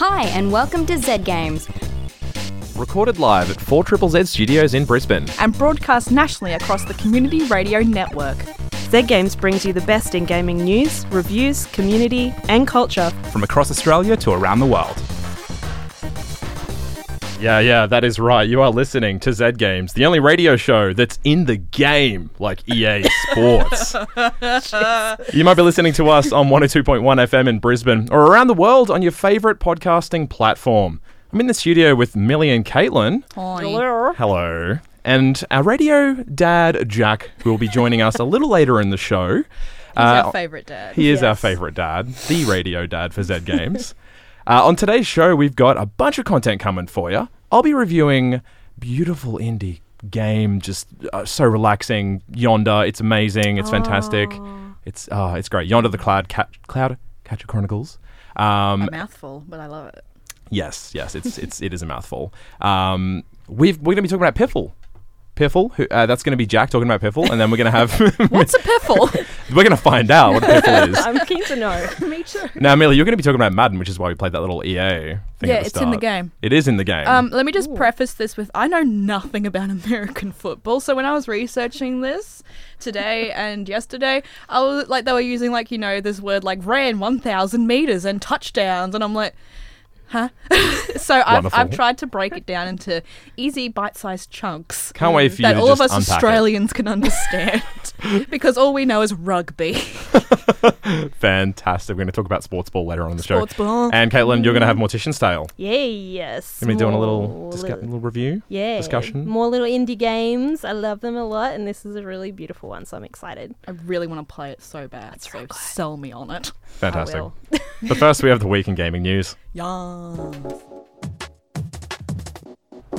Hi, and welcome to Z Games. Recorded live at 4 Triple Z Studios in Brisbane. and broadcast nationally across the Community Radio Network. Z Games brings you the best in gaming news, reviews, community, and culture. from across Australia to around the world. Yeah, yeah, that is right. You are listening to Z Games, the only radio show that's in the game, like EA Sports. you might be listening to us on 102.1 FM in Brisbane or around the world on your favourite podcasting platform. I'm in the studio with Millie and Caitlin. Hello. Hello. And our radio dad, Jack, who will be joining us a little later in the show. He's Uh, our favourite dad. He is our favourite dad, the radio dad for Z Games. uh, on today's show, we've got a bunch of content coming for you. I'll be reviewing beautiful indie game, just uh, so relaxing. Yonder, it's amazing, it's fantastic, it's uh, it's great. Yonder the Cloud Cat Cloud Catcher Chronicles. Um, a mouthful, but I love it. Yes, yes, it's it's it is a mouthful. Um, we've we're going to be talking about Piffle. Piffle, who, uh, that's going to be Jack talking about Piffle, and then we're going to have What's a piffle? we're going to find out what a Piffle is. I'm keen to know. Me too. Now, Amelia, you're going to be talking about Madden, which is why we played that little EA thing. Yeah, at the it's in the game. It is in the game. Um, let me just preface this with I know nothing about American football. So when I was researching this today and yesterday, I was like, they were using like you know this word like ran one thousand meters and touchdowns, and I'm like. Huh? so I've, I've tried to break it down into easy bite-sized chunks Can't wait for you that to all of us unpack it. Australians can understand, because all we know is rugby. Fantastic. We're going to talk about sports ball later on in the Sports show. ball. And Caitlin, you're going to have mm. Mortician's Tale. Yes. Going to be doing a little, more disca- little- little review, yeah, discussion. More little indie games. I love them a lot, and this is a really beautiful one, so I'm excited. I really want to play it so bad. so sell me on it. Fantastic. I will. but first, we have the week in gaming news.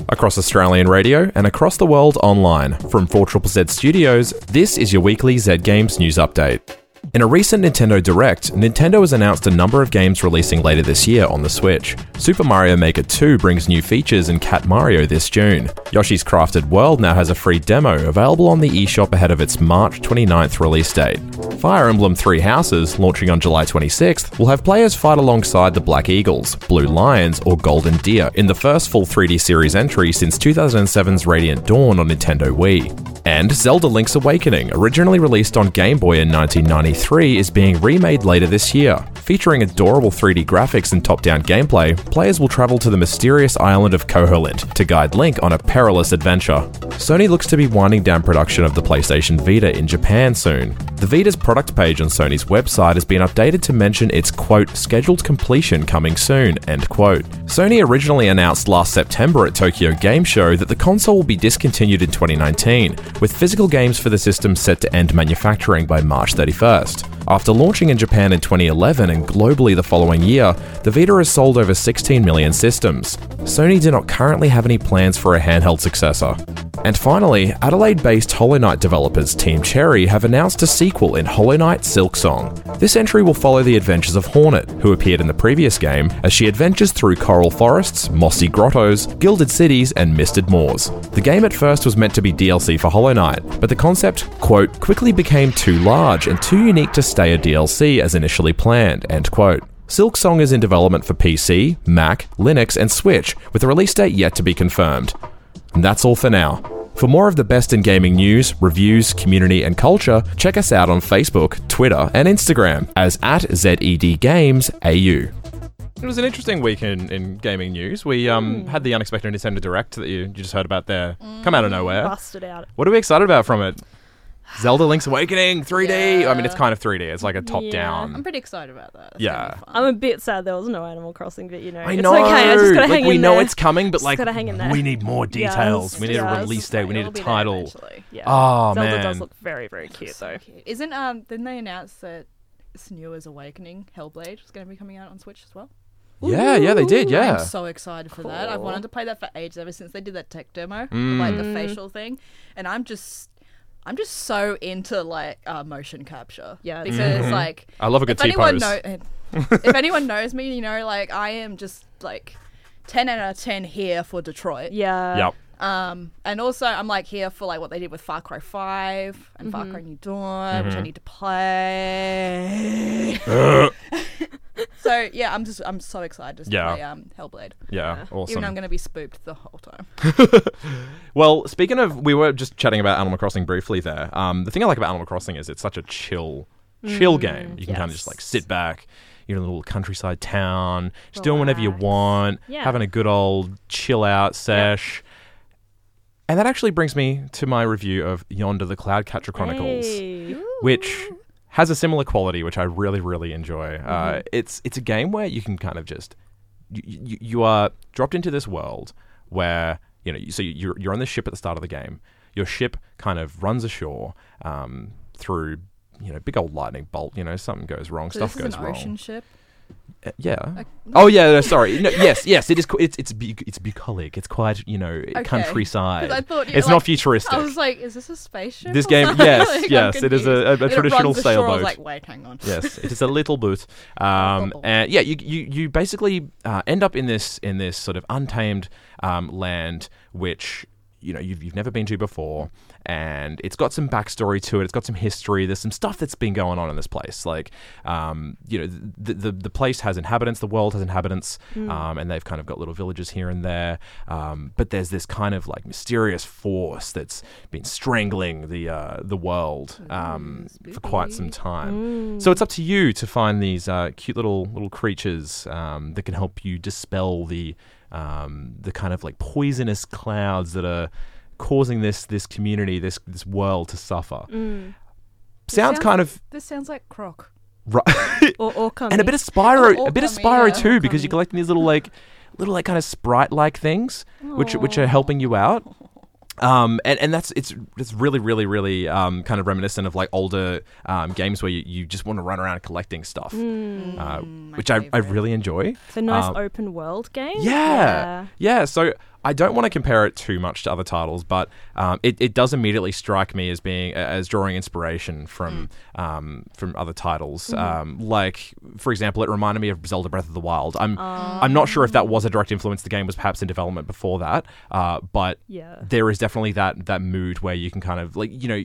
Across Australian radio and across the world online. From 4 Triple Z Studios, this is your weekly Z Games news update. In a recent Nintendo Direct, Nintendo has announced a number of games releasing later this year on the Switch. Super Mario Maker 2 brings new features in Cat Mario this June. Yoshi's Crafted World now has a free demo available on the eShop ahead of its March 29th release date. Fire Emblem Three Houses, launching on July 26th, will have players fight alongside the Black Eagles, Blue Lions, or Golden Deer in the first full 3D series entry since 2007's Radiant Dawn on Nintendo Wii. And Zelda Link's Awakening, originally released on Game Boy in 1993, is being remade later this year. Featuring adorable 3D graphics and top down gameplay, players will travel to the mysterious island of Koholint to guide Link on a perilous adventure. Sony looks to be winding down production of the PlayStation Vita in Japan soon. The Vita's product page on Sony's website has been updated to mention its quote, scheduled completion coming soon, end quote. Sony originally announced last September at Tokyo Game Show that the console will be discontinued in 2019, with physical games for the system set to end manufacturing by March 31st. After launching in Japan in 2011 and globally the following year, the Vita has sold over 16 million systems. Sony do not currently have any plans for a handheld successor. And finally, Adelaide based Hollow Knight developers Team Cherry have announced a sequel in Hollow Knight Silksong. This entry will follow the adventures of Hornet, who appeared in the previous game, as she adventures through coral forests, mossy grottos, gilded cities, and misted moors. The game at first was meant to be DLC for Hollow Knight, but the concept, quote, quickly became too large and too unique to stay a DLC as initially planned, end quote. Silksong is in development for PC, Mac, Linux, and Switch, with a release date yet to be confirmed. And that's all for now. For more of the best in gaming news, reviews, community, and culture, check us out on Facebook, Twitter, and Instagram as at ZEDGamesAU. It was an interesting week in, in gaming news. We um, had the unexpected Nintendo Direct that you, you just heard about there come out of nowhere. Busted out. What are we excited about from it? Zelda Link's Awakening 3D. I mean, it's kind of 3D. It's like a top Yeah. down. I'm pretty excited about that. That's Yeah. gonna. I'm a bit sad there was no Animal Crossing, but you know, I it's okay. I just gotta like, hang we in know there. it's coming, but Just like hang in there. we need more Yes, details. we need a release date. We need It'll a title. eventually. Yeah. Oh Zelda man. does look very, very cute though. Isn't um? Didn't they announce that Senua's Awakening Hellblade is going to be coming out on Switch as well? yeah, yeah, they did. Yeah. I'm so excited for that. I've wanted to play that for ages ever since they did that tech demo, of, like the Mm. facial thing, and I'm just. I'm just so into like uh, motion capture. Yeah, because it's like I love a good if anyone T-pose. know, if anyone knows me, you know, like I am just like ten out of ten here for Detroit. Yeah. Yep. Um, and also I'm like here for like what they did with Far Cry Five and Far Cry New Dawn, which I need to play. So yeah, I'm just I'm so excited to Yeah. play um, Hellblade. Yeah, awesome. Even though I'm going to be spooked the whole time. Well, speaking of, we were just chatting about Animal Crossing briefly there. Um, the thing I like about Animal Crossing is it's such a chill, chill game. You can kind of just like yes. sit back. You're in a little countryside town, just doing whatever you Relax. want, Yeah. having a good old chill out sesh. And that actually brings me to my review of Yonder the Cloudcatcher Chronicles, Hey. which has a similar quality, which I really, really enjoy. Mm-hmm. Uh, it's it's a game where you can kind of just you, you, you are dropped into this world where you know so you're you're on this ship at the start of the game. Your ship kind of runs ashore um, through you know big old lightning bolt. You know something goes wrong, So stuff goes wrong. ocean ship. Uh, yeah. Like- oh yeah. No, sorry. No, yes. Yes. It is. It's it's bu- it's bucolic. It's quite you know Countryside. I thought it's like, not futuristic. I was like, is this a spaceship? This game- yes, Like, yes, it is a- a- a traditional runs ashore, I sailboat. like, wait, hang on. yes, it is a little boot. Um, and yeah, you you, you basically uh, end up in this in this sort of untamed um, land, which you know you've, you've never been to before, and it's got some backstory to it. It's got some history. There's some stuff that's been going on in this place. Like, um, you know, the, the the place has inhabitants. The world has inhabitants, um, and they've kind of got little villages here and there. Um, but there's this kind of like mysterious force that's been strangling the uh, the world um, for quite some time. So it's up to you to find these uh, cute little little creatures um, that can help you dispel the um, the kind of like poisonous clouds that are causing this this community, this this world to suffer. Sounds, sounds- kind of This sounds like Croc. right, Or Okami. and a bit of Spyro, Oh, a bit of Spyro yeah. too, because you're collecting these little like little like kind of sprite like things, which which are helping you out. Um, and, and that's it's it's really really really um, kind of reminiscent of like older um, games where you, you just want to run around collecting stuff, uh, which I, I really enjoy. It's a nice um, open world game. Yeah. yeah, So I don't want to compare it too much to other titles, but um, it, it does immediately strike me as being as drawing inspiration from um, from other titles. Um, like, for example, it reminded me of Zelda Breath of the Wild. I'm I'm not sure if that was a direct influence. The game was perhaps in development before that, uh, but Yeah. there is definitely that that mood where you can kind of like you know.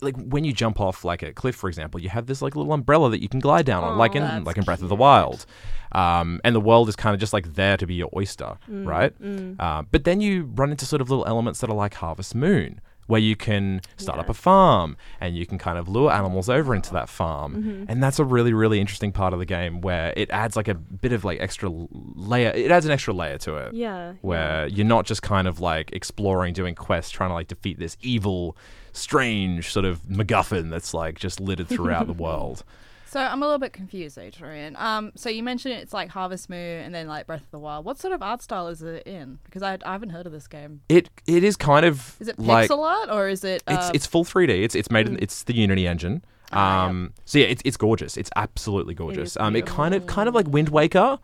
Like when you jump off like a cliff, for example, you have this like little umbrella that you can glide down on, like in that's like in Breath of the Wild, um, and the world is kind of just like there to be your oyster, Mm, right? Uh, but then you run into sort of little elements that are like Harvest Moon, where you can start up a farm and you can kind of lure animals over into that farm, Mm-hmm. and that's a really really interesting part of the game where it adds like a bit of like extra l- layer. It adds an extra layer to it Yeah. where you're not just kind of like exploring, doing quests, trying to like defeat this evil, strange sort of MacGuffin that's like just littered throughout the world. So I'm a little bit confused, Adrian. Um, so you mentioned it's like Harvest Moon and then like Breath of the Wild. What sort of art style is it in? Because I, I haven't heard of this game. It it is kind of Is it like pixel art or is it? it's uh, it's full 3D. It's it's made in, it's the Unity engine. Ah, Um, so yeah, it's it's gorgeous. It's absolutely gorgeous. is um, it kind of kind of like Wind Waker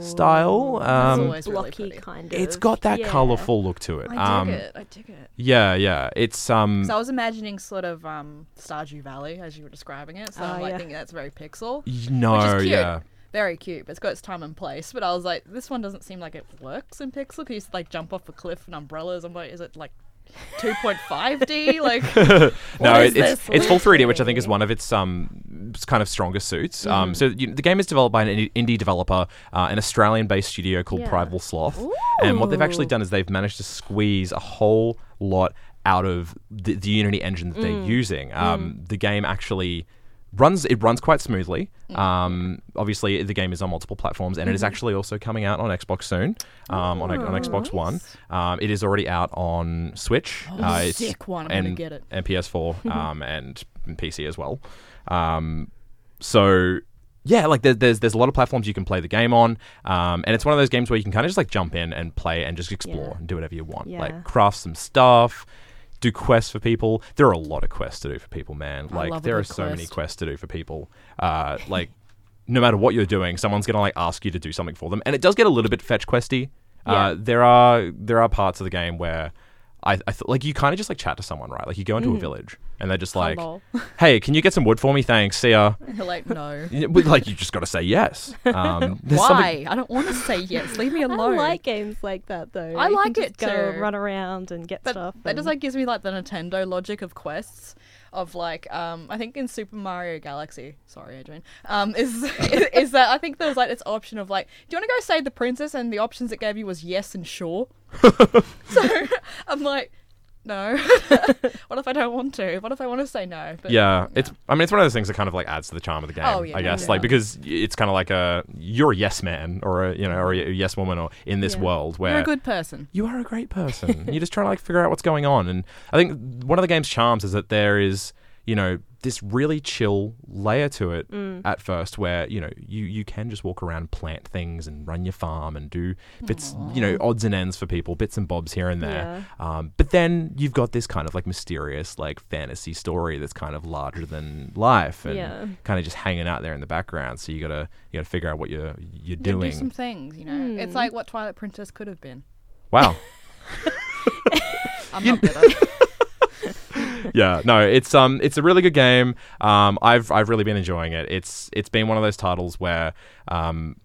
style. That's Um, always really blocky pretty. kind of. it's got that yeah. colorful look to it. I dig um, it. I dig it. Yeah, yeah. It's um, So I was imagining sort of um, Stardew Valley as you were describing it. So Oh, I'm like yeah. thinking that's very pixel. y- Which no, is cute. yeah. Very cute. But it's got its time and place. But I was like, this one doesn't seem like it works in pixel. Because you used to, like jump off a cliff and umbrellas. I'm like, is it like 2.5D? Like, no, it, is it's full 3D, which I think is one of its um kind of stronger suits. Mm-hmm. Um, so you, the game is developed by an indie- developer, uh, an Australian-based studio called Yeah. Sloth, and what they've actually done is they've managed to squeeze a whole lot out of the, the Unity engine that Mm. they're using. Um, The game actually runs it runs quite smoothly. Mm. Um, obviously, the game is on multiple platforms, and it Mm-hmm. is actually also coming out on Xbox soon, um, on, on Xbox One. Um, it is already out on Switch. uh, it's- Oh, sick one. I'm gonna and, get it. and PS4 um, and PC as well. Um, so yeah, like there, there's there's a lot of platforms you can play the game on, um, and it's one of those games where you can kind of just like jump in and play and just explore Yeah. and do whatever you want, Yeah. like craft some stuff. Do quests for people. There are a lot of quests to do for people, man. Like there are so many quests to do for people. Uh, like no matter what you're doing, someone's gonna like ask you to do something for them, and it does get a little bit fetch questy. Uh, Yeah. there are there are parts of the game where I, I th- like you kind of just like chat to someone, right? Like you go into a village and they're just like, Hello. "Hey, can you get some wood for me? Thanks. See ya." You're like, no. You but, like you just got to say yes. Um, there's Why? something- I don't want to say yes. Leave me alone. I alone. like games like that though. I You like can it just go too. run around and get But stuff. that just and- like gives me like the Nintendo logic of quests. Of like um I think in Super Mario Galaxy, sorry Adrian, um is is, is that I think there was like this option of like, do you want to go save the princess? And the options it gave you was yes and sure. so I'm like, no. what if I don't want to? What if I want to say no? But, Yeah, it's. I mean, it's one of those things that kind of like adds to the charm of the game. Oh, yeah, I guess, yeah. like because it's kind of like a you're a yes man or a you know or a mm. yes woman or in this Yeah. world where You're a good person. you are a great person. You're just trying to like figure out what's going on. And I think one of the game's charms is that there is, you know, this really chill layer to it at first where, you know, you, you can just walk around, plant things and run your farm and do bits, you know, odds and ends for people, bits and bobs here and there. Um, but then you've got this kind of like mysterious, like fantasy story that's kind of larger than life and Yeah. kind of just hanging out there in the background. So you gotta you gotta figure out what you're you're You gotta doing. do some things, you know. It's like what Twilight Princess could have been. wow. I'm not bitter. yeah, no, it's um, it's a really good game. Um, I've I've really been enjoying it. It's it's been one of those titles where um,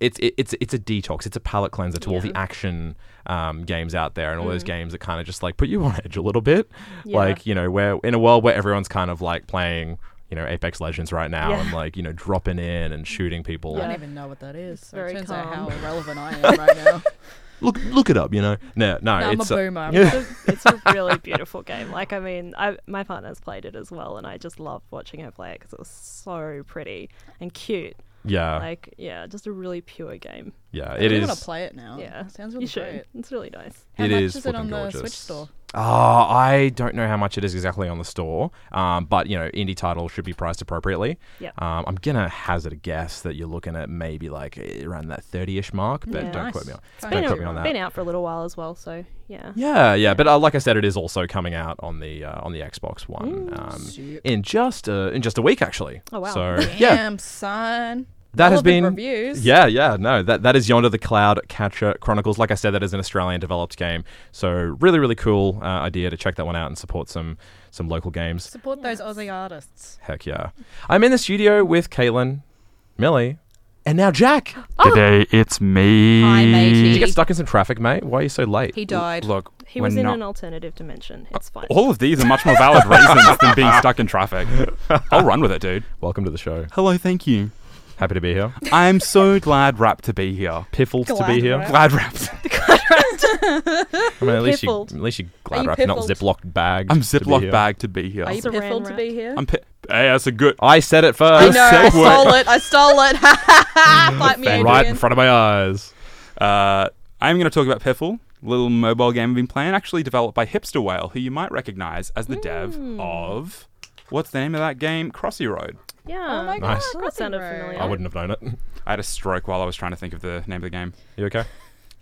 it's it, it's it's a detox. It's a palate cleanser to all the action um games out there and all those games that kind of just like put you on edge a little bit. Yeah. Like you know, where in a world where everyone's kind of like playing. You know, Apex Legends right now, Yeah. and like you know, dropping in and shooting people. I don't even know what that is. So Very it turns out how calm. irrelevant I am right now. Look, look it up. You know, no, no, No, I'm a it's boomer. yeah. It's a, it's a really beautiful game. Like, I mean, I, my partner's played it as well, and I just love watching her play it because it was so pretty and cute. yeah, Like, yeah, just a really pure game. yeah. I It really is. want to play it now. Yeah, sounds you really should. great. It's really nice. How It much is is it on flipping the gorgeous. Switch store? Oh, I don't know how much it is exactly on the store, um, but you know, indie titles should be priced appropriately. Yep. Um, I'm gonna hazard a guess that you're looking at maybe like eh, around that 30ish mark, but Yeah. don't Nice. quote me on. Fine. Don't Been, quote out, me on that. been out for a little while as well, so yeah. Yeah, yeah, but uh, like I said, it is also coming out on the uh, on the Xbox One um, in just uh, in just a week actually. Oh, wow. So Damn, yeah, son. That has Relevant been reviews. Yeah, yeah, no, that that is Yonder the Cloud Catcher Chronicles. Like I said, that is an Australian developed game, so really, really cool uh, idea to check that one out and support some some local games. Support those Aussie artists. Heck yeah! I'm in the studio with Caitlin, Millie, and now Jack. Today it's me. Hi, matey. Did you get stuck in some traffic, mate? Why are you so late? He died. Look, He we're was in not- an alternative dimension. It's fine. all of these are much more valid reasons than being stuck in traffic. I'll run with it, dude. Welcome to the show. Hello, thank you. Happy to be here. I'm so glad Rap to be here. Piffled to be Glad here. rap. Glad Raps. I mean, at least you, Piffled. at least you Are glad you wrapped, not piffled? Ziploc bagged. I'm to be Ziploc bag to be here. Are you Saran piffled to wrap. be here? I'm pi- Hey, that's a good. I said it I first. know, I segue. stole it. I stole it. Fight me, Adrian. right in front of my eyes. Uh, I'm going to talk about Piffle, little mobile game I've been playing, actually developed by Hipster Whale, who you might recognize as the dev Hmm. of what's the name of that game? Crossy Road. Yeah. Oh my Nice. god, that sounded Road. familiar. I wouldn't have known it. I had a stroke while I was trying to think of the name of the game. You okay?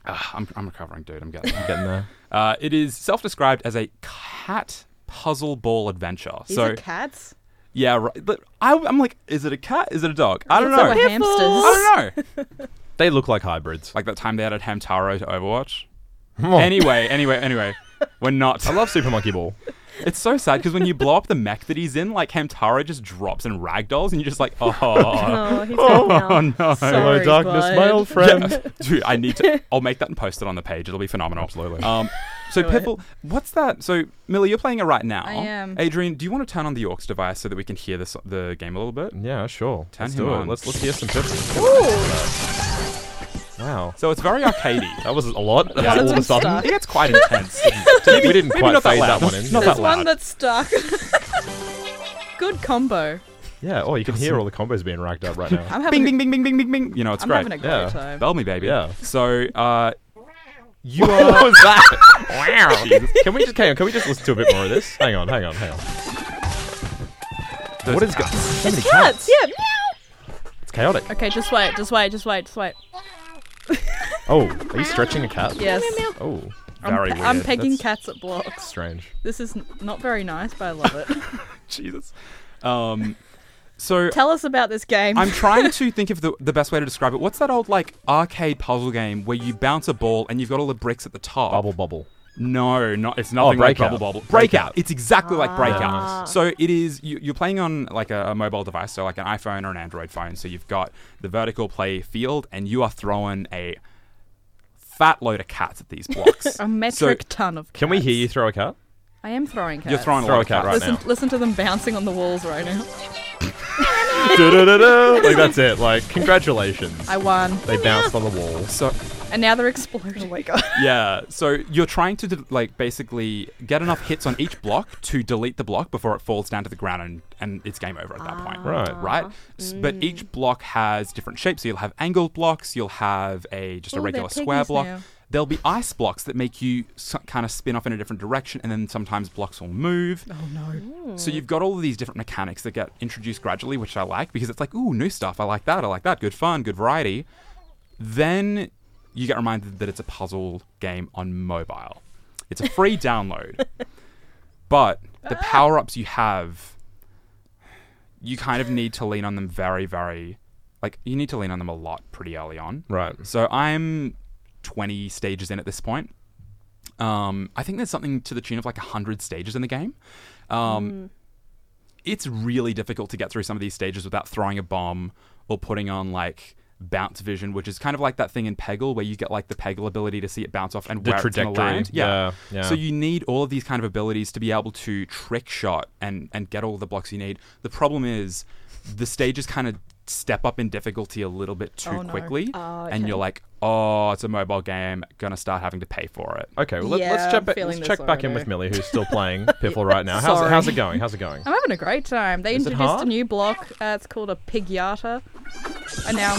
Ah, I'm, I'm recovering, dude. I'm getting there. Getting there. Uh, it is self-described as a cat puzzle ball adventure. These so are cats. yeah, right. But I, I'm like, is it a cat? Is it a dog? I don't Thought know. they hamsters. I don't know. They look like hybrids. like that time they added Hamtaro to Overwatch. Anyway, anyway, anyway, we're not. I love Super Monkey Ball. It's so sad because when you blow up the mech that he's in, like Hamtaro just drops and ragdolls, and you're just like, oh, Oh, he's dead now. oh no. Sorry, bud. My old friend. Yeah. Dude, I need to. I'll make that and post it on the page. It'll be phenomenal. Absolutely. Um, so Do it. Piffle, what's that? So Millie, you're playing it right now. I am. Adrian, do you want to turn on the aux device so that we can hear this, the game a little bit? Yeah, sure. Turn let's him do it. on. Let's let's hear some piffles. Wow. So it's very arcadey. That was a lot. Yeah. all of a sudden. stuck. think gets quite intense. we didn't maybe quite not that fade that loud. one in. Not There's that one loud. that's stuck. Good combo. Yeah. Oh, you can hear all the combos being racked up right now. I'm having, Bing, a, bing, bing, bing, bing, bing, bing. You know, it's I'm great. having a great Yeah. time. Bell me, baby. Yeah. So, uh, you what are. was that? wow. Can we just hang on? Can we just listen to a bit more of this? Hang on. Hang on. Hang on. what is go- so many Cats, yeah. It's chaotic. Okay, just wait, just wait, just wait, just wait. Oh, are you stretching a cat? Yes. Oh, I'm, very pe- weird. I'm pegging That's cats at blocks. Strange. This is n- not very nice, but I love it. Jesus. Um, so Tell us about this game. I'm trying to think of the, the best way to describe it. What's that old like arcade puzzle game where you bounce a ball and you've got all the bricks at the top? Bubble bubble. No, not it's nothing like Breakout. Bubble Bobble. Breakout. Breakout. It's exactly like Breakout. nice. So it is you, you're playing on like a, a mobile device, so like an iPhone or an Android phone. So you've got the vertical play field, and you are throwing a fat load of cats at these blocks. a metric ton of. Cats. Can we hear you throw a cat? I am throwing cats. You're throwing a Throw lot a of cat cats. right listen, now. listen to them bouncing on the walls right now. Like that's it. Like congratulations. I won, They bounced on the wall. So and now they're exploding. Oh my god. yeah, so you're trying to de- like basically get enough hits on each block to delete the block before it falls down to the ground and, and it's game over at that point. Ah. Right. Right, S- but mm. each block has different shapes. So you'll have angled blocks, you'll have a just a Ooh, regular they're square piggies block. now. There'll be ice blocks that make you kind of spin off in a different direction, and then sometimes blocks will move. Oh no. So you've got all of these different mechanics that get introduced gradually, which I like because it's like, ooh, new stuff. I like that. I like that. Good fun, good variety. Then you get reminded that it's a puzzle game on mobile. It's a free download, but the ah. power ups you have, you kind of need to lean on them very, very, like you need to lean on them a lot pretty early on. Right. So I'm 20 stages in at this point. Um, I think there's something to the tune of like 100 stages in the game. Um, It's really difficult to get through some of these stages without throwing a bomb or putting on like bounce vision, which is kind of like that thing in Peggle where you get like the Peggle ability to see it bounce off and The where it's gonna trajectory. land. Yeah, yeah. So you need all of these kind of abilities to be able to trick shot and and get all the blocks you need. The problem is the stages kind of step up in difficulty a little bit too Oh, no. quickly, Oh, and you're like, oh, it's a mobile game, gonna start having to pay for it. Okay, well, let, Yeah, let's check, ba- let's check back in with already. Millie, who's still playing Piffle right now. How's it, how's it going? How's it going? I'm having a great time. They Is introduced a new block. Uh, it's called a pigyata. And now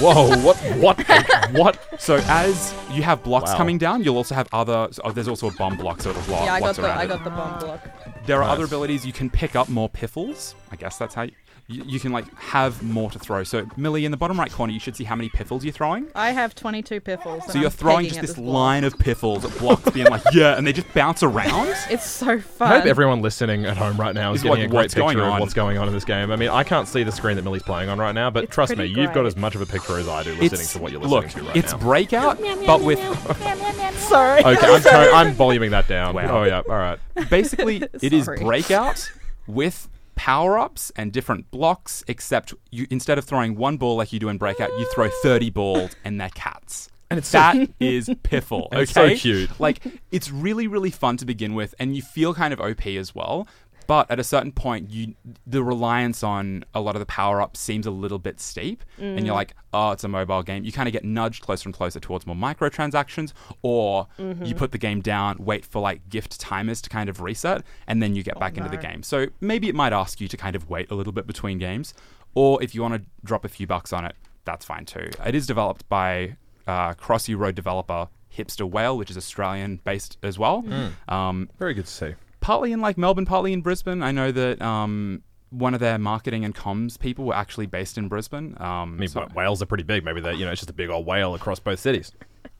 Whoa! What? What? what? So as you have blocks Wow. coming down, you'll also have other. Oh, there's also a bomb block, so it'll block yeah, I got the I got the bomb block. There are Nice. other abilities you can pick up more piffles. I guess that's how you, you, you can like have more to throw. So Millie, in the bottom right corner, you should see how many piffles you're throwing. I have 22 piffles. So you're throwing just this line of piffles at blocks, being like, yeah, and they just bounce around. It's so fun. I hope everyone listening at home right now is Is getting like, a great what's going picture of what's going on in this game. I mean, I can't see the screen that Millie's playing on right now, but It's trust me, pretty you've got as much of a picture as I do listening It's to what you're listening look, to right it's now. breakout, but with Sorry. Okay, I'm, turn- I'm voluming that down. Wow. Oh yeah, all right. basically it is breakout with power ups and different blocks. Except you instead of throwing one ball like you do in breakout, you throw thirty balls and they're cats. And it's so- That is piffle. Okay, it's so cute. Like it's really really fun to begin with, and you feel kind of OP as well. But at a certain point, you the reliance on a lot of the power ups seems a little bit steep, and you're like, oh, it's a mobile game. You kind of get nudged closer and closer towards more microtransactions, or you put the game down, wait for like gift timers to kind of reset, and then you get back into the game. So maybe it might ask you to kind of wait a little bit between games, or if you want to drop a few bucks on it, that's fine too. It is developed by uh, Crossy Road developer Hipster Whale, which is Australian based as well. Um, Very good to see. Partly in like Melbourne, partly in Brisbane. I know that um, one of their marketing and comms people were actually based in Brisbane. Um, I mean, so whales are pretty big. Maybe that you know it's just a big old whale across both cities.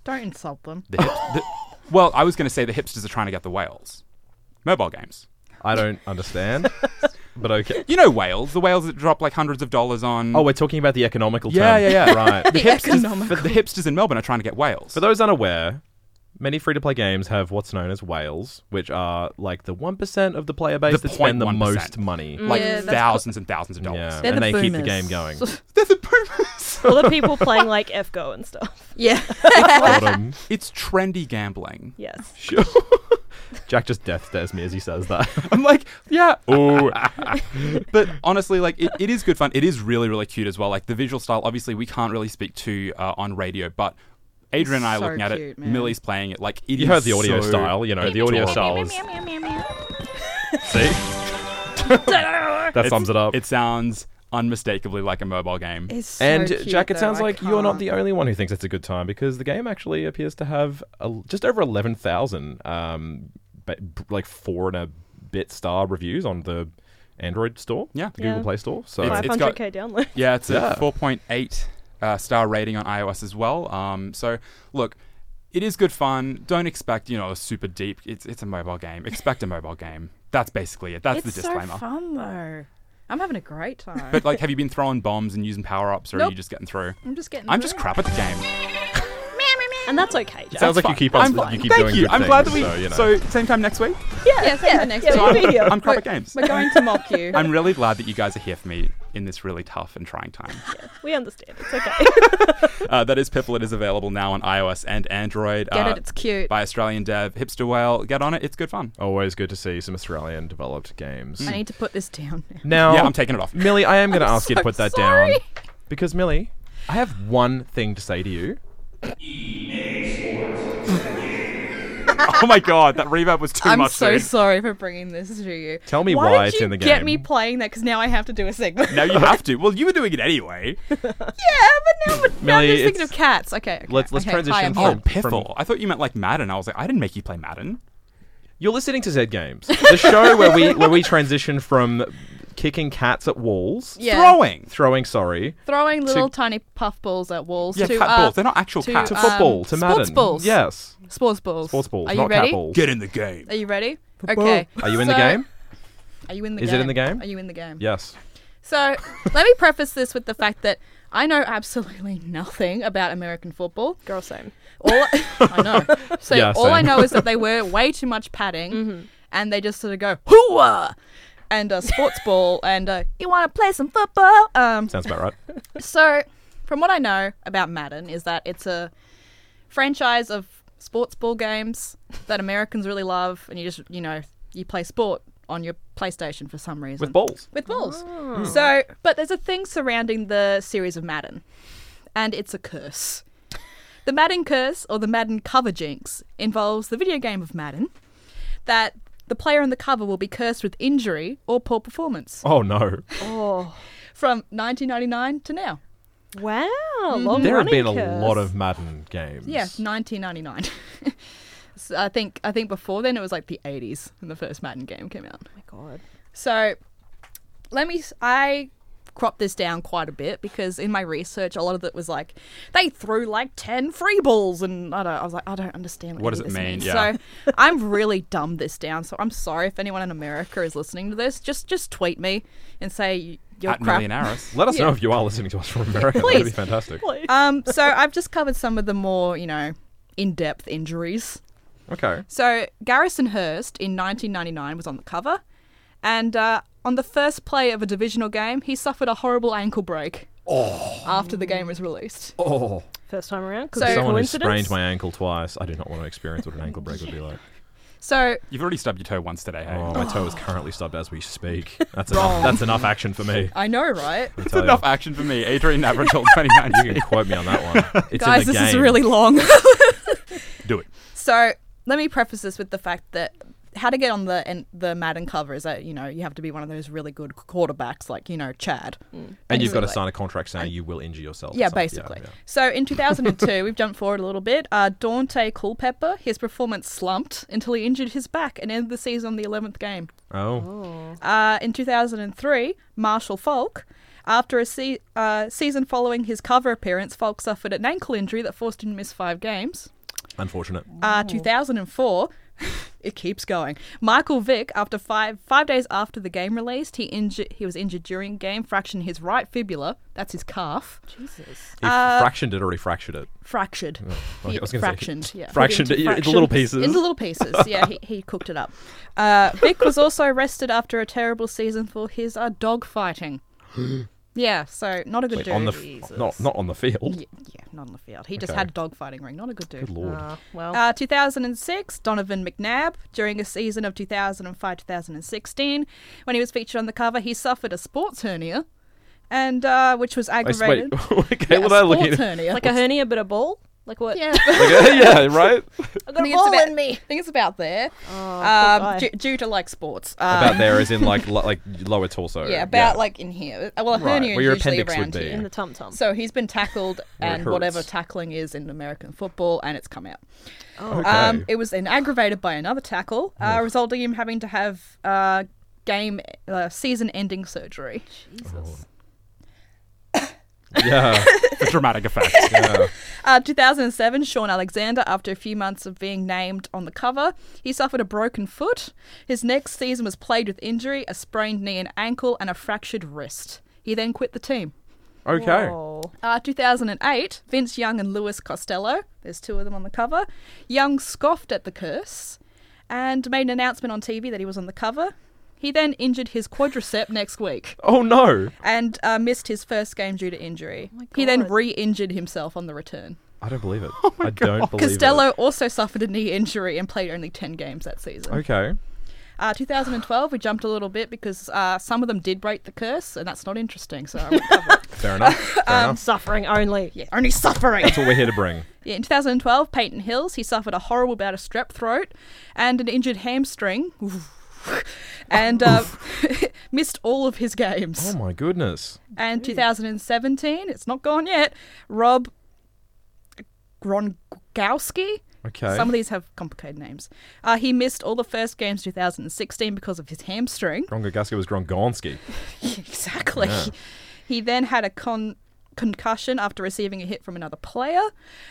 Don't insult them. the hip, the, well, I was going to say the hipsters are trying to get the whales. Mobile games. I don't understand, but okay. You know whales, the whales that drop like hundreds of dollars on. Oh, we're talking about the economical term. Yeah, yeah, yeah. Right. the The hipsters, the hipsters in Melbourne are trying to get whales. For those unaware, many free-to-play games have what's known as whales, which are like the one percent of the player base The that spend the 0.1%. most money. like Yeah, that's thousands and thousands of dollars. Yeah, They're and the they keep the boomers. game going. They're the boomers. All the people playing like FGO and stuff. Yeah. Bottom. it's trendy gambling. Yes. Sure. Jack just death stares me as he says that. I'm like, yeah. Ooh. but honestly, like, it, it is good fun. It is really, really cute as well. Like, the visual style, obviously, we can't really speak to uh, on radio, but Adrian and I are So looking at cute, it. man. Millie's playing it. Like, it You heard the audio so style, you know, the audio style is. See? that sums it up. It sounds unmistakably like a mobile game. It's so and cute, Jack, it though, sounds like you're not the only one who thinks it's a good time because the game actually appears to have a, just over eleven thousand, um, like four and a bit star reviews on the Android store, Yeah. the Google Play Store. So It's- it's got- 500k download. Yeah, it's Yeah. a 4.8 uh, star rating on iOS as well. Um, so look, it is good fun. Don't expect you know a super deep. It's it's a mobile game. Expect a mobile game. That's basically it. That's it's the disclaimer. so fun though. I'm having a great time. But like, have you been throwing bombs and using power ups, or are you just getting through? I'm just getting. I'm just crap at the game. And that's okay, Jack. sounds like you keep on, I'm fine. you keep Thank doing you. good I'm things, glad that we. So, you know. so same time next week. Yeah, yeah, next yeah, week. you'll be here. I'm crap at games. We're going to mock you. I'm really glad that you guys are here for me in this really tough and trying time. Yeah, We understand. It's okay. uh, that is Piffle. It is available now on iOS and Android. Get uh, it? It's cute. by Australian dev Hipster Whale. Get on it. It's good fun. Always good to see some Australian developed games. I need to put this down. now. Now, Yeah, I'm taking it off. Millie, I am going to I'm ask you to put that sorry. down because Millie, I have one thing to say to you. oh my god, that reverb was too I'm much. I'm so dude. sorry for bringing this to you. Tell me why, why did it's you in the game. Get me playing that because now I have to do a segment. Now you have to. Well, you were doing it anyway. yeah, but now, but now I'm Millie, just thinking of cats. Okay, okay Let's- let's okay. transition Hi, I'm from- Oh, Kat. Piffle. I thought you meant like Madden. I was like, I didn't make you play Madden. You're listening to Zed Games, the show where we where we transition from kicking cats at walls, Yeah. Throwing. throwing sorry, throwing little to- tiny puff balls at walls. Yeah, to, cat uh, balls. They're not actual to, cats. to um, football, to sports Madden. balls. Yes, Sports balls. sports balls, Are you not ready? cat balls. Get in the game. Are you ready? Okay. Are you in the So- game? Are you in the game? Is game? it in the game? Are you in the game? Yes. So let me preface this with the fact that I know absolutely nothing about American football. Girl, same. All I know. So Yeah, all I same. know is that they wear way too much padding, and they just sort of go hooah, and a sports ball, and uh, you want to play some football. Um, Sounds about right. so from what I know about Madden is that it's a franchise of sports ball games that Americans really love, and you just you know you play sport on your PlayStation for some reason With balls. with balls. So, but there's a thing surrounding the series of Madden, and it's a curse. The Madden curse, or the Madden cover jinx, involves the video game of Madden that the player on the cover will be cursed with injury or poor performance Oh no. Oh, from 1999 to now. wow. Mm-hmm. Long There have running been a lot of Madden games. Yeah, 1999. so I think I think before then it was like the 80s when the first Madden game came out. Oh my god. So let me. s- I cropped this down quite a bit because in my research, a lot of it was like they threw like ten free balls, and I don't. I was like, I don't understand what, What does it mean? means. Yeah. So I'm really dumbed this down. So I'm sorry if anyone in America is listening to this. Just just tweet me and say you're At crap. Millionaires. Let us know if you are listening to us from America. That'd be Please. fantastic. Please. Um. So I've just covered some of the more you know in-depth injuries. Okay. So Garrison Hearst in 1999 was on the cover, and uh, on the first play of a divisional game, he suffered a horrible ankle break. Oh. After the game was released. Oh. First time around. Could So- be a Someone who coincidence. sprained my ankle twice. I do not want to experience what an ankle break would be like. So You've already stubbed your toe once today, hey? Oh, my toe is oh. currently stubbed as we speak. That's enough. That's enough action for me. I know, right? Let It's enough you. action for me. Adrian Navratil You can quote me on that one. It's Guys, in the this is game. really long. Do it. so let me preface this with the fact that how to get on the en- the Madden cover is that you know you have to be one of those really good quarterbacks like you know Chad. and you've got to sign a contract saying you will injure yourself. Yeah, something. basically. yeah. So in 2002, we've jumped forward a little bit. Uh, Daunte Culpepper, his performance slumped until he injured his back and ended the season on the 11th game. Oh, Uh, in 2003, Marshall Faulk, after a se- uh, season following his cover appearance, Faulk suffered an ankle injury that forced him to miss five games. unfortunate. Uh, 2004, it keeps going. Michael Vick, after five five days after the game released, he injured he was injured during game, fracturing his right fibula. That's his calf. Jesus. He Uh, fractioned it or he fractured it. Fractured. okay, He- I was gonna say- fractioned. yeah. Fractioned it into little pieces. Into little pieces. Yeah, he, he cooked it up. Uh, Vick was also arrested after a terrible season for his uh, dog fighting. yeah, so not a good Wait, dude. on the f- not not on the field. yeah, yeah, not on the field. He just Okay. had a dog fighting ring. Not a good dude. Good lord. Uh, well, Uh, 2006, Donovan McNabb, during a season of 2005 2016, when he was featured on the cover, he suffered a sports hernia, and uh, which was I s- aggravated. wait, okay, Yeah, what a I looking sports at? hernia. like a hernia, but a ball. Like what? yeah. Like, yeah, right. I got I a think, it's ball about, in me. I think it's about there. Oh, poor um, guy. due, due to like sports. About Um, there, as in like lo- like lower torso. Yeah, about like in here. Well, a Right, hernia where your usually appendix would around be. here. in the tum tum. So he's been tackled, and whatever tackling is in American football, and it's come out. oh, Okay. Um, it was then aggravated by another tackle, uh, resulting in him having to have uh, game uh, season-ending surgery. Jesus. Yeah, The dramatic effect. yeah. Uh, 2007, Shaun Alexander, after a few months of being named on the cover, he suffered a broken foot. His next season was plagued with injury, a sprained knee and ankle, and a fractured wrist. He then quit the team. Okay. Uh, 2008, Vince Young and Louis Costello, there's two of them on the cover. Young scoffed at the curse and made an announcement on TV that he was on the cover. He then injured his quadricep next week Oh no! and uh, missed his first game due to injury. he then God. re-injured himself on the return. I don't believe it. I don't believe it. Costello also suffered a knee injury and played only 10 games that season. it. Okay. Uh, 2012, we jumped a little bit because uh, some of them did break the curse, and that's not interesting, so I won't cover it. Fair enough. Fair enough. Suffering only. Yeah, only suffering. That's what we're here to bring. Yeah, in 2012, Peyton Hillis, he suffered a horrible bout of strep throat and an injured hamstring. and uh, missed all of his games. Oh my goodness. And 2017, it's not gone yet. Rob Gronkowski. Okay. Some of these have complicated names. Uh, he missed all the first games 2016 because of his hamstring. Grongogaski was Grongonski. exactly. Yeah. He then had a con- concussion after receiving a hit from another player.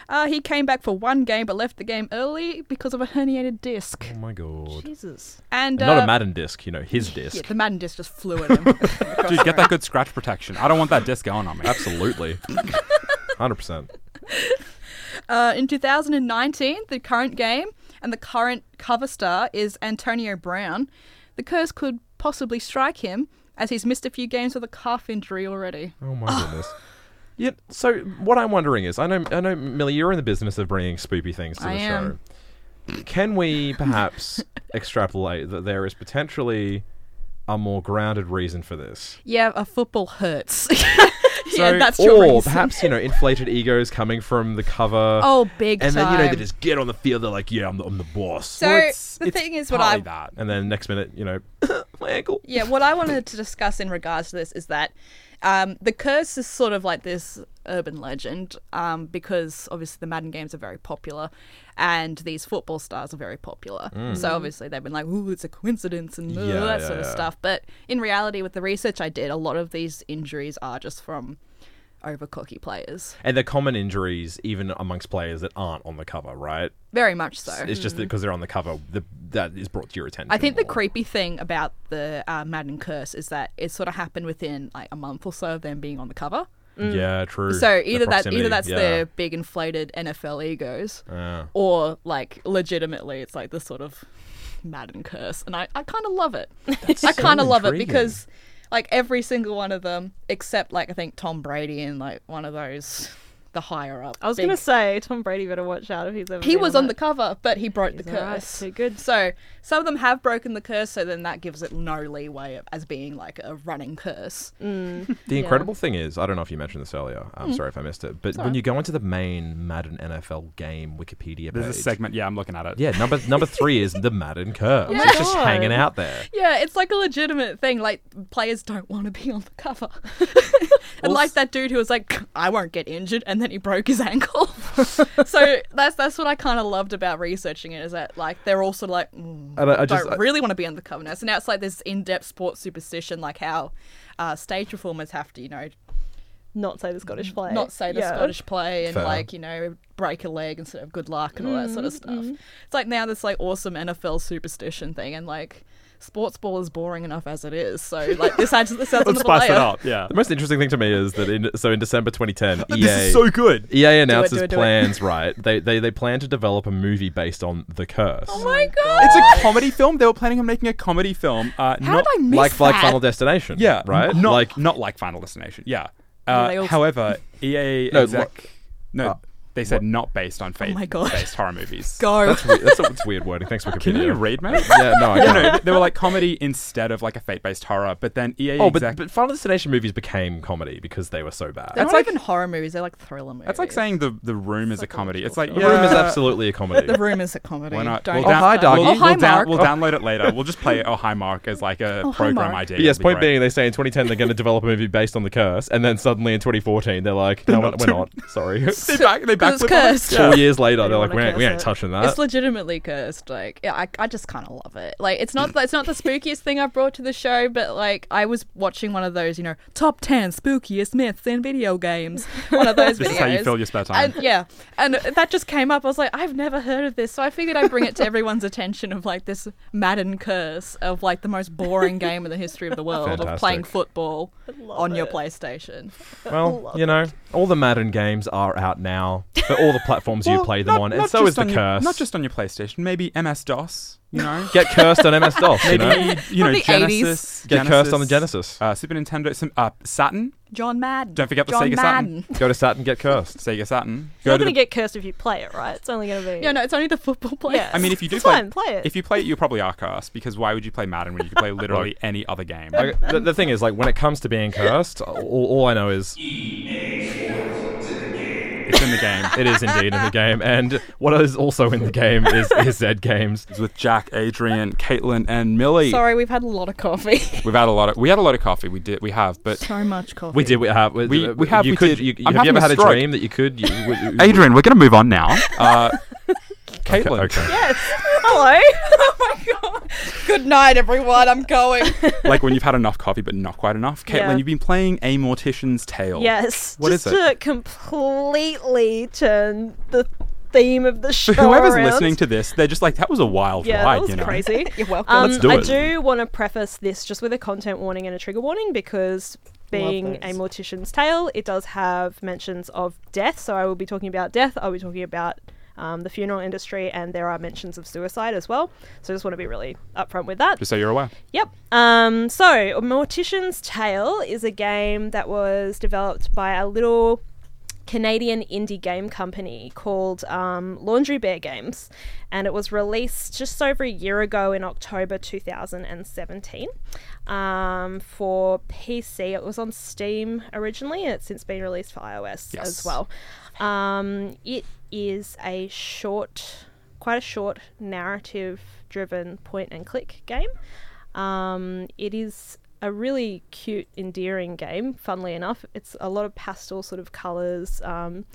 Uh, he came back for one game but left the game early because of a herniated disc. Oh my god. Jesus. And And not uh, a Madden disc, you know, his disc. Yeah, the Madden disc just flew at him. Dude, get that good scratch protection. I don't want that disc going on me. Absolutely. 100%. Uh, in 2019, the current game and the current cover star is Antonio Brown. The curse could possibly strike him as he's missed a few games with a calf injury already. Oh my goodness. Yeah, so what I'm wondering is, I know, I know, Millie, you're in the business of bringing spoopy things to I the am. show. Can we perhaps extrapolate that there is potentially a more grounded reason for this? Yeah, a football hurts. So, yeah, that's your or reason. perhaps you know, inflated egos coming from the cover. Oh, big and time. then you know they just get on the field. They're like, "Yeah, I'm the, I'm the boss." So Well, it's- the it's thing is, what I that. and then next minute, you know, my ankle. yeah, what I wanted to discuss in regards to this is that um, the curse is sort of like this urban legend um, because obviously the Madden games are very popular and these football stars are very popular. So obviously they've been like, "Ooh, it's a coincidence" and Mm. Yeah, that yeah, sort of yeah. stuff. But in reality, with the research I did, a lot of these injuries are just from overcocky players. And they're common injuries even amongst players that aren't on the cover, right? Very much so. It's just that because they're on the cover, the, that is brought to your attention. I think the more. creepy thing about the uh, Madden curse is that it sort of happened within like a month or so of them being on the cover. Yeah, true. So either that either that's yeah. their big inflated NFL egos, Yeah. or like legitimately it's like this sort of Madden curse, and I, I kind of love it. I so kind of love it intriguing. because like every single one of them, except like I think Tom Brady and like one of those the higher up. I was big- gonna say Tom Brady better watch out if he's ever. he was on that. the cover, but he broke He's the alright, curse. too good. So some of them have broken the curse, so then that gives it no leeway as being like a running curse. Mm. The incredible thing is, I don't know if you mentioned this earlier. I'm sorry if I missed it, but when you go into the main Madden NFL game Wikipedia There's a segment. Yeah, I'm looking at it. yeah, number number three is the Madden curse. Yeah. It's just hanging out there. Yeah, it's like a legitimate thing. Like players don't want to be on the cover, and like that dude who was like, "I won't get injured," and then he broke his ankle. so that's that's what I kind of loved about researching it is that like they're also like, mm, And I, I just don't really want to be on the cover now. So now it's like this in-depth sports superstition, like how uh, stage performers have to, you know, Not say the Scottish play. not say the Yeah. Scottish play and Fair. like you know break a leg instead of good luck and all that Mm, sort of stuff. It's like now this like awesome NFL superstition thing and like sports ball is boring enough as it is. So like this adds this adds Let's another spice layer. it up. Yeah. The most interesting thing to me is that in so in December 2010, EA This is so good. EA announces do it, do it. plans. Right, they, they they plan to develop a movie based on the curse. Oh my god! It's a comedy film. They were planning on making a comedy film. Uh, How not did I miss like like? Final Destination. Yeah, right. Not like not like Final Destination. Yeah. Yeah, Uh, also- however, EA No, exec, no, uh, they said not based on oh fate my God. based horror movies. Go. that's weird. That's, that's weird wording. Thanks Wikipedia. Can you read, mate? Yeah, no, I can't. no, they were like comedy instead of like a fate-based horror. But then EA Oh, but, exec, but Final Destination movies became comedy because they were so bad. They're That's not like- even horror movies. They're like thriller movies. that's like saying the the room is a like a comedy. little It's like short the yeah, Room is absolutely a comedy. the room is a comedy. Why not? Don't We'll Oh, down- hi, doggy. We'll, Oh, hi, we'll, down- Mark. we'll download it later. We'll just play Oh Hi Mark as like a Oh, hi, program Mark. idea. But yes, It'll be point great. being, they say in 2010 they're going to develop a movie based on the curse, and then suddenly in 2014 they're like, no, we're, we're not. Sorry. they back they back it's cursed. Four years later, They they're like, we ain't, we curse ain't it. touching It's that. legitimately cursed. Like, yeah, I, I just kind of love it. Like, it's not it's not the spookiest thing I've brought to the show, but like, I was watching one of those, you know, top ten spookiest myths in video games. One of those This videos. is how you fill your spare time. And yeah, and that just came up. I was like, I've never heard of this, so I figured I'd bring it to everyone's attention of like this Madden curse of like the most boring game in the history of the world of playing football love on your. PlayStation. well, you know, All the Madden games are out now for all the platforms you play them not- on, and so is just the on your- curse. not just on your PlayStation, maybe MS DOS. You know, get cursed on MS DOS. You know? you know the 80s. Genesis. Get cursed on the Genesis. Uh, Super Nintendo, some, uh, Saturn. John Madden. Don't forget the John Sega Saturn. Go to Saturn, get cursed. Sega Saturn. You're Go not going to the- get cursed if you play it, right? It's only going to be. Yeah, no, it's only the football players. Yeah. I mean, if you do play, fine, play it. if you play it, you probably are cursed because why would you play Madden when you can play literally any other game? Like, the, the thing is, like, when it comes to being cursed, all, all I know is It's in the game. it is indeed in the game, and what is also in the game is, is Z Games. It's with Jack, Adrian, Caitlin, and Millie. Sorry, we've had a lot of coffee. We've had a lot of we had a lot of coffee. We did we have, but so much coffee. We did. We have. We, We- we have- You we could. did. You, I'm have you ever a had a dream that you could? You, w- Adrian, we're gonna move on now. Uh, Caitlin, Okay. Yes. Hello. oh my god. Good night, everyone. I'm going. like when you've had enough coffee but not quite enough. Caitlin, Yeah. you've been playing A Mortician's Tale. yes. What Just is it? to completely turn the theme of the show For whoever's around. listening to this, they're just like, that was a wild yeah, ride, that was you know. crazy. You're welcome. Um, Let's do I it. do want to preface this just with a content warning and a trigger warning because being a those. mortician's tale, it does have mentions of death. So I will be talking about death. I'll be talking about um, the funeral industry, and there are mentions of suicide as well. So I just want to be really upfront with that. Just so you're aware. Yep. Um, so, Mortician's Tale is a game that was developed by a little Canadian indie game company called um, Laundry Bear Games, and it was released just over a year ago in October 2017 um, for PC. It was on Steam originally, and it's since been released for iOS Yes. as well. Um, it is a short, quite a short narrative-driven point-and-click game. Um, it is a really cute, endearing game. Funnily enough, it's a lot of pastel sort of colors. Um,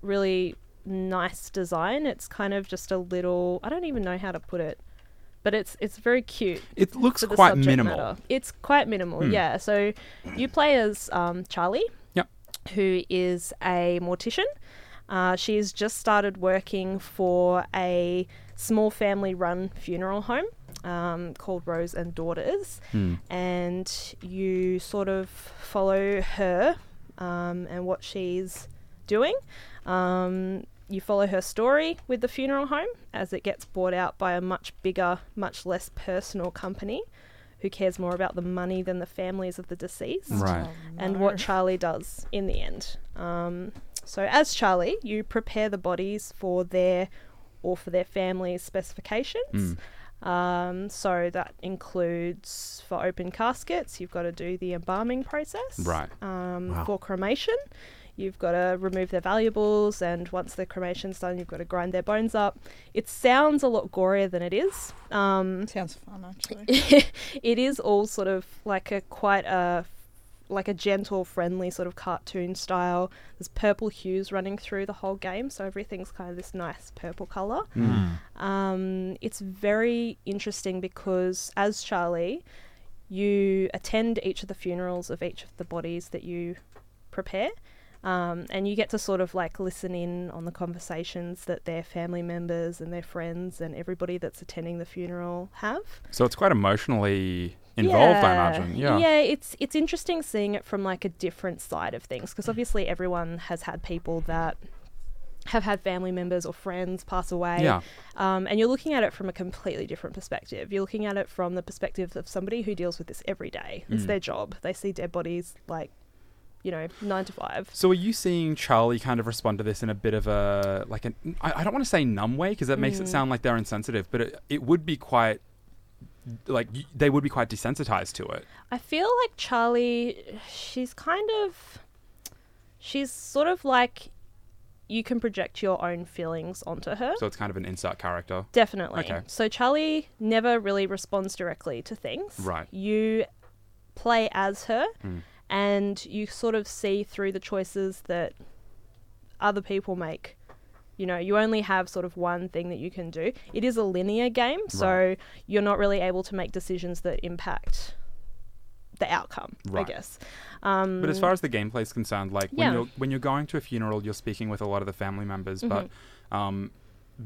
really nice design. It's kind of just a little. I don't even know how to put it, but it's it's very cute. It looks quite minimal. matter. It's quite minimal, Hmm. yeah. So you play as um, Charlie. Who is a mortician. Uh, she's just started working for a small family run funeral home um, called Rose and Daughters. Hmm. And you sort of follow her um, and what she's doing. Um, you follow her story with the funeral home as it gets bought out by a much bigger, much less personal company who cares more about the money than the families of the deceased Right. and what Charlie does in the end. Um, so, as Charlie, you prepare the bodies for their or for their family's specifications. Um, so that includes for open caskets, you've got to do the embalming process. Right. Um, Wow. For cremation, you've got to remove their valuables, and once the cremation's done, you've got to grind their bones up. It sounds a lot gorier than it is. Um, Sounds fun, actually. it is all sort of like a quite a like a gentle, friendly sort of cartoon style. There's purple hues running through the whole game, so everything's kind of this nice purple color. Um, it's very interesting because as Charlie, you attend each of the funerals of each of the bodies that you prepare. Um, and you get to sort of like listen in on the conversations that their family members and their friends and everybody that's attending the funeral have. So it's quite emotionally involved, I imagine. Yeah. Yeah, it's it's interesting seeing it from like a different side of things because obviously everyone has had people that have had family members or friends pass away. Yeah. Um, and you're looking at it from a completely different perspective. You're looking at it from the perspective of somebody who deals with this every day. It's Mm. their job. They see dead bodies like, you know, nine to five. So are you seeing Charlie kind of respond to this in a bit of a like an I, I don't want to say numb way because that makes it Mm. sound like they're insensitive, but it, it would be quite like they would be quite desensitized to it. I feel like Charlie, she's kind of, she's sort of like, you can project your own feelings onto her. So it's kind of an insert character. Definitely. Okay. So Charlie never really responds directly to things. Right. You play as her Mm. And you sort of see through the choices that other people make. You know, you only have sort of one thing that you can do. It is a linear game, so Right. you're not really able to make decisions that impact the outcome, I guess. Um, But as far as the gameplay is concerned, like when Yeah. you're when you're going to a funeral, you're speaking with a lot of the family members. But Mm-hmm. um,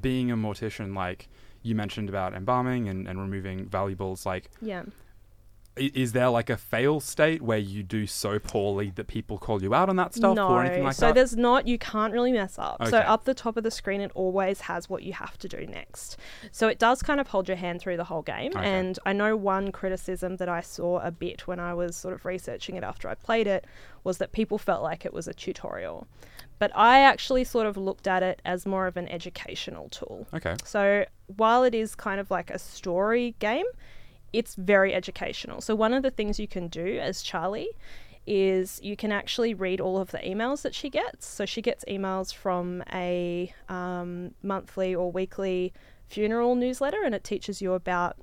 being a mortician, like you mentioned about embalming and, and removing valuables, like yeah. Is there like a fail state where you do so poorly that people call you out on that stuff no, or anything like so that? So there's not. You can't really mess up. So up the top of the screen, it always has what you have to do next. So it does kind of hold your hand through the whole game. Okay. And I know one criticism that I saw a bit when I was sort of researching it after I played it was that people felt like it was a tutorial. But I actually sort of looked at it as more of an educational tool. Okay. So while it is kind of like a story game, it's very educational. So one of the things you can do as Charlie is you can actually read all of the emails that she gets. So she gets emails from a um, monthly or weekly funeral newsletter, and it teaches you about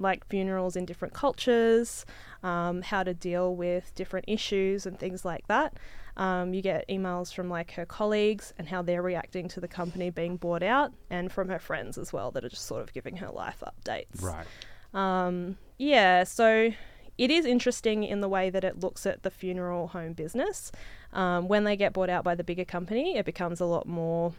like funerals in different cultures, um, how to deal with different issues and things like that. Um, you get emails from like her colleagues and how they're reacting to the company being bought out, and from her friends as well that are just sort of giving her life updates. Right. Um, yeah, so it is interesting in the way that it looks at the funeral home business. Um, when they get bought out by the bigger company, it becomes a lot more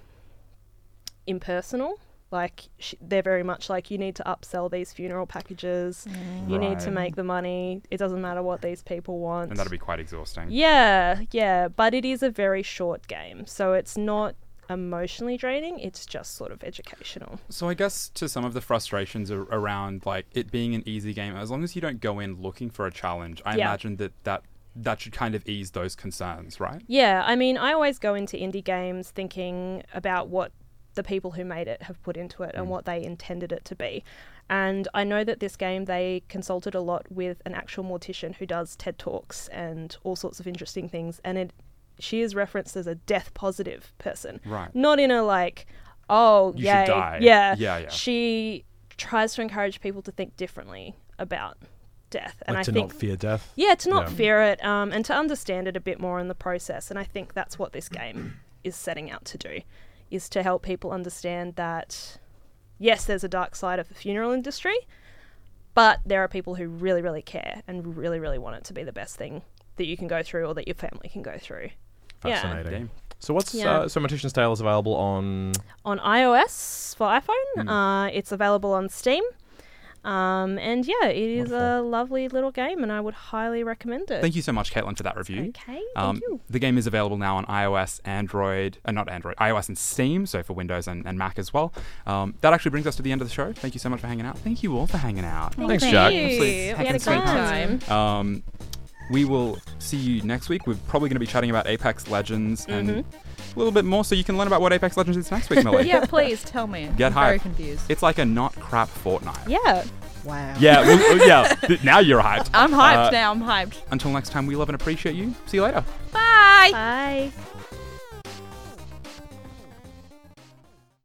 impersonal. Like sh- they're very much like you need to upsell these funeral packages. You need to make the money. It doesn't matter what these people want. And that'll be quite exhausting. Yeah, yeah, but it is a very short game, so it's not emotionally draining. It's just sort of educational. So I guess to some of the frustrations around like it being an easy game, as long as you don't go in looking for a challenge, I Yeah. imagine that that that should kind of ease those concerns, right? Yeah, I mean, I always go into indie games thinking about what the people who made it have put into it and mm. what they intended it to be. And I know that this game they consulted a lot with an actual mortician who does TED Talks and all sorts of interesting things and it she is referenced as a death positive person. Right. Not in a like, oh, You yay. should die. Yeah. Yeah, yeah. She tries to encourage people to think differently about death. And like I to think not fear death. yeah, to not Yeah. fear it um, and to understand it a bit more in the process. And I think that's what this game is setting out to do, is to help people understand that, yes, there's a dark side of the funeral industry, but there are people who really, really care and really, really want it to be the best thing that you can go through or that your family can go through. Yeah. Fascinating. Game. So what's Yeah. uh, so Mortician's Tale is available on On iOS for iPhone, Mm. uh, it's available on Steam. Um, and yeah, it is a lovely little game, and I would highly recommend it. Thank you so much, Caitlin, for that review. Okay, thank Um, you. the game is available now on iOS, Android, uh, not Android, iOS and Steam, so for Windows and, and Mac as well. Um, that actually brings us to the end of the show. Thank you so much for hanging out. Thank you all for hanging out. Thanks, Thank Jack. you. Absolutely. We had a great sweet time. We will see you next week. We're probably going to be chatting about Apex Legends and a little bit more, so you can learn about what Apex Legends is next week, Milly. yeah, please tell me. Get I'm very hyped. confused. It's like a not crap Fortnite. Yeah. Wow. Yeah, well, yeah. th- Now you're hyped. I'm hyped Uh, now. I'm hyped. Until next time, we love and appreciate you. See you later. Bye. Bye.